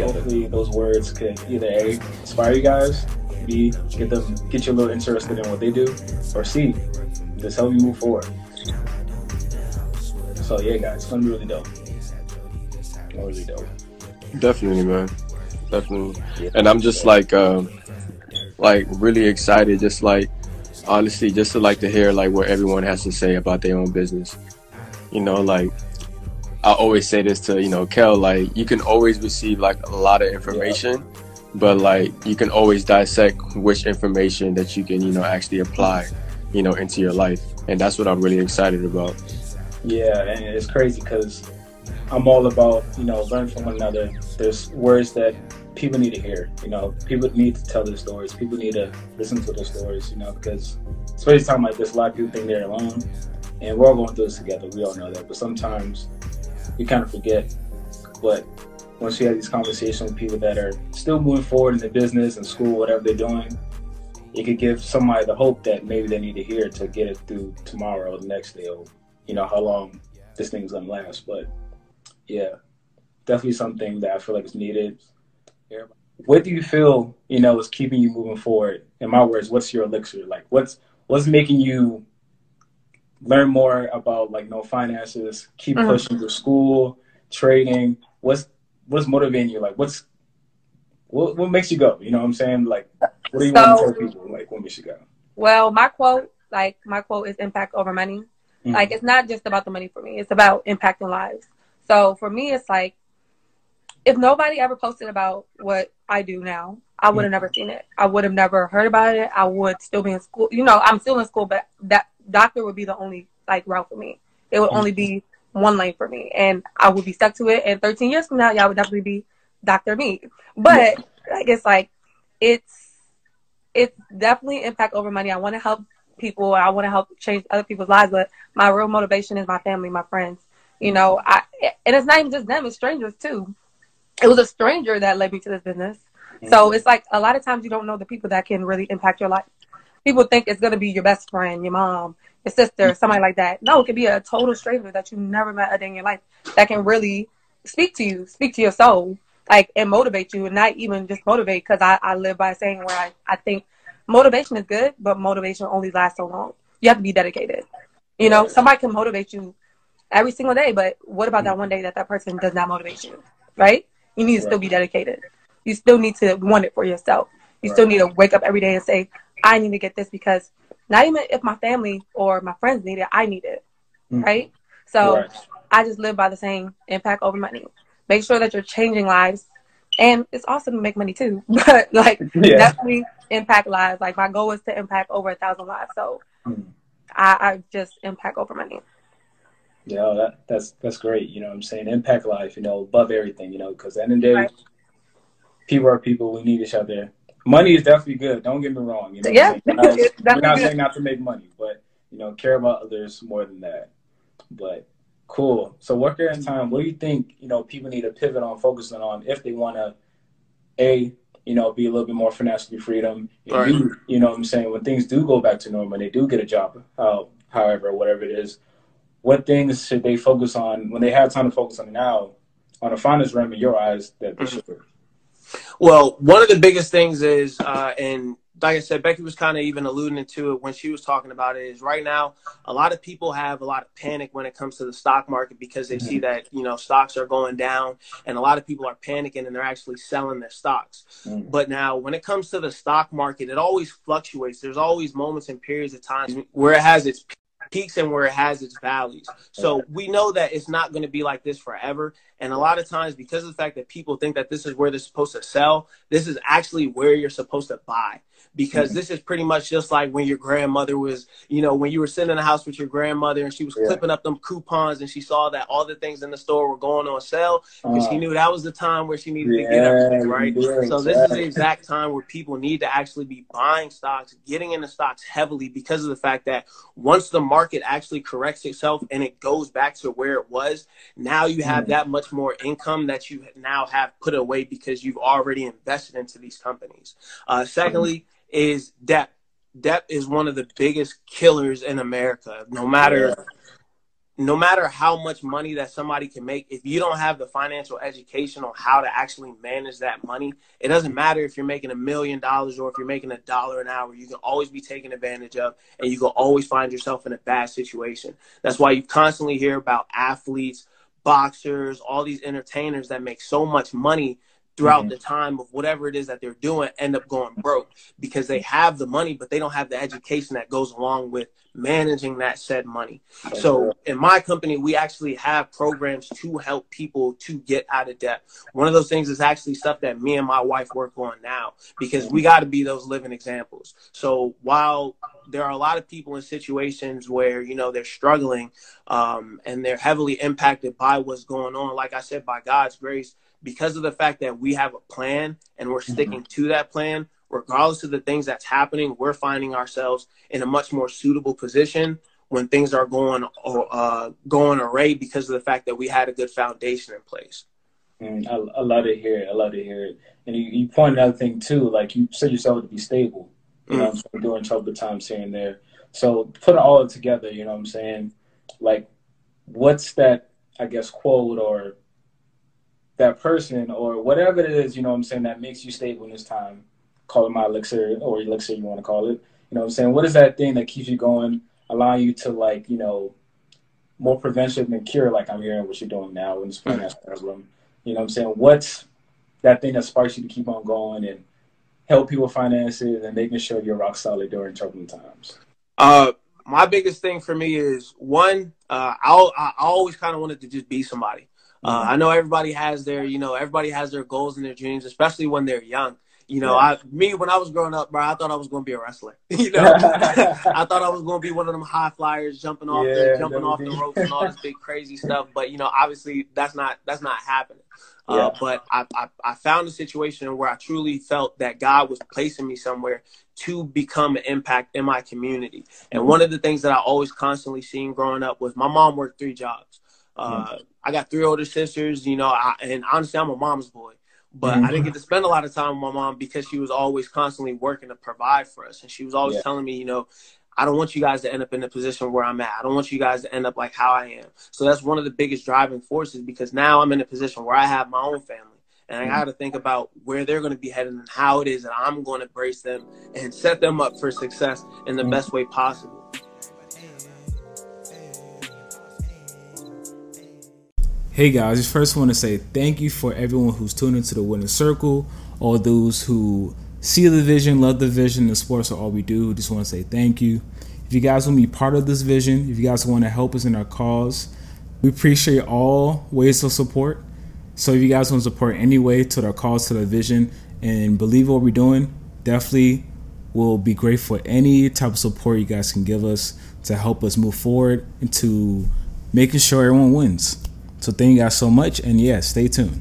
Hopefully, those words could either a inspire you guys, b get them get you a little interested in what they do, or c just help you move forward. So yeah, guys, it's gonna be really dope. Really dope. Definitely, man. Definitely. Yeah. And I'm just like, um, like really excited. Just like, honestly, just to like to hear like what everyone has to say about their own business. You know, like I always say this to you know Kel, like you can always receive like a lot of information, yeah. but like you can always dissect which information that you can you know actually apply, you know, into your life, and that's what I'm really excited about. Yeah, and it's crazy because I'm all about you know learn from one another. There's words that people need to hear. You know, people need to tell their stories. People need to listen to their stories. You know, because especially time like this, a lot of people think they're alone, and we're all going through this together. We all know that, but sometimes we kind of forget. But once you have these conversations with people that are still moving forward in their business and school, whatever they're doing, it could give somebody the hope that maybe they need to hear to get it through tomorrow or the next day or you know how long this thing's gonna last. But yeah, definitely something that I feel like is needed. What do you feel you know is keeping you moving forward? In my words, what's your elixir? Like, what's what's making you learn more about like no finances, keep mm-hmm. pushing through school, trading? What's what's motivating you? Like, what's what what makes you go? You know what I'm saying? Like, what do you so, want to tell people? Like, what makes you go? Well, my quote, like my quote, is impact over money. Mm-hmm. Like it's not just about the money for me. It's about impacting lives. So for me, it's like if nobody ever posted about what I do now, I would have mm-hmm. never seen it. I would have never heard about it. I would still be in school. You know, I'm still in school, but that doctor would be the only like route for me. It would only be one lane for me, and I would be stuck to it. And 13 years from now, y'all would definitely be Doctor Me. But like it's like it's it's definitely impact over money. I want to help people. I want to help change other people's lives, but my real motivation is my family, my friends. You know, I and it's not even just them; it's strangers too. It was a stranger that led me to this business. So it's like a lot of times you don't know the people that can really impact your life. People think it's gonna be your best friend, your mom, your sister, mm-hmm. somebody like that. No, it could be a total stranger that you never met a day in your life that can really speak to you, speak to your soul, like and motivate you, and not even just motivate. Because I, I live by saying where I, I think motivation is good, but motivation only lasts so long. You have to be dedicated. You know, somebody can motivate you every single day, but what about that mm-hmm. one day that that person does not motivate you, right? You need to still be dedicated. You still need to want it for yourself. You still need to wake up every day and say, I need to get this because not even if my family or my friends need it, I need it, mm. right? So right. I just live by the same impact over money. Make sure that you're changing lives and it's awesome to make money too. But like yeah. definitely impact lives. Like my goal is to impact over a thousand lives. So mm. I, I just impact over money. Yeah, that that's that's great. You know, I'm saying impact life. You know, above everything. You know, because at the end of the day, right. people are people. We need each other. Money is definitely good. Don't get me wrong. You know, yeah, we're not, we're not saying not to make money, but you know, care about others more than that. But Cool. So work in time, what do you think, you know, people need to pivot on focusing on if they want to, A, you know, be a little bit more financially freedom. Right. You, you know what I'm saying? When things do go back to normal, and they do get a job, uh, however, whatever it is, what things should they focus on when they have time to focus on now on a finance realm in your eyes that they mm-hmm. should? Well, one of the biggest things is, uh, and like I said, Becky was kind of even alluding to it when she was talking about it. Is right now, a lot of people have a lot of panic when it comes to the stock market because they mm-hmm. see that you know stocks are going down, and a lot of people are panicking and they're actually selling their stocks. Mm-hmm. But now, when it comes to the stock market, it always fluctuates. There's always moments and periods of time where it has its peaks and where it has its valleys. So we know that it's not going to be like this forever. And a lot of times, because of the fact that people think that this is where they're supposed to sell, this is actually where you're supposed to buy because mm-hmm. this is pretty much just like when your grandmother was, you know, when you were sitting in the house with your grandmother and she was yeah. clipping up them coupons and she saw that all the things in the store were going on sale because uh, she uh-huh. knew that was the time where she needed yeah, to get everything right. Yeah, so this is the exact time where people need to actually be buying stocks, getting into stocks heavily because of the fact that once the market actually corrects itself and it goes back to where it was, now you have mm-hmm. that much more income that you now have put away because you've already invested into these companies. Uh, secondly, mm-hmm is debt. Debt is one of the biggest killers in America. No matter no matter how much money that somebody can make, if you don't have the financial education on how to actually manage that money, it doesn't matter if you're making a million dollars or if you're making a dollar an hour. You can always be taken advantage of, and you can always find yourself in a bad situation. That's why you constantly hear about athletes, boxers, all these entertainers that make so much money throughout mm-hmm. the time of whatever it is that they're doing end up going broke because they have the money but they don't have the education that goes along with managing that said money. So in my company we actually have programs to help people to get out of debt. One of those things is actually stuff that me and my wife work on now because we got to be those living examples. So while there are a lot of people in situations where you know they're struggling um, and they're heavily impacted by what's going on like i said by god's grace because of the fact that we have a plan and we're sticking mm-hmm. to that plan, regardless of the things that's happening, we're finding ourselves in a much more suitable position when things are going uh, going array because of the fact that we had a good foundation in place. Mm, I, I, love to hear it. I love to hear it. And you, you pointed out a thing too, like you said yourself to be stable. You mm. know, I'm during troubled times here and there. So putting all together, you know what I'm saying? Like, what's that? I guess quote or that person or whatever it is, you know what I'm saying, that makes you stable in this time. Call it my elixir or elixir you want to call it. You know what I'm saying? What is that thing that keeps you going, allowing you to like, you know, more prevention than cure, like I'm hearing what you're doing now in this finance problem. You know what I'm saying? What's that thing that sparks you to keep on going and help people finances and making sure you're rock solid during troubling times? Uh my biggest thing for me is one, uh, I I always kind of wanted to just be somebody. Uh, I know everybody has their, you know, everybody has their goals and their dreams, especially when they're young. You know, yeah. I me when I was growing up, bro, I thought I was going to be a wrestler. you know, I thought I was going to be one of them high flyers, jumping off, yeah, the, jumping off the ropes and all this big crazy stuff. But you know, obviously that's not that's not happening. Uh, yeah. Uh, but I, I I found a situation where I truly felt that God was placing me somewhere to become an impact in my community. And mm-hmm. one of the things that I always constantly seen growing up was my mom worked three jobs. Uh, mm-hmm. I got three older sisters, you know, I, and honestly, I'm a mom's boy. But mm-hmm. I didn't get to spend a lot of time with my mom because she was always constantly working to provide for us. And she was always yeah. telling me, you know, I don't want you guys to end up in the position where I'm at. I don't want you guys to end up like how I am. So that's one of the biggest driving forces because now I'm in a position where I have my own family. And I mm-hmm. got to think about where they're going to be headed and how it is that I'm going to brace them and set them up for success in the mm-hmm. best way possible. Hey guys, just first want to say thank you for everyone who's tuned into the winning circle, all those who see the vision, love the vision, the sports are all we do. Just want to say thank you. If you guys want to be part of this vision, if you guys want to help us in our cause, we appreciate all ways of support. So if you guys want to support any way to our cause, to the vision, and believe what we're doing, definitely will be grateful for any type of support you guys can give us to help us move forward into making sure everyone wins. So thank you guys so much, and yeah, stay tuned.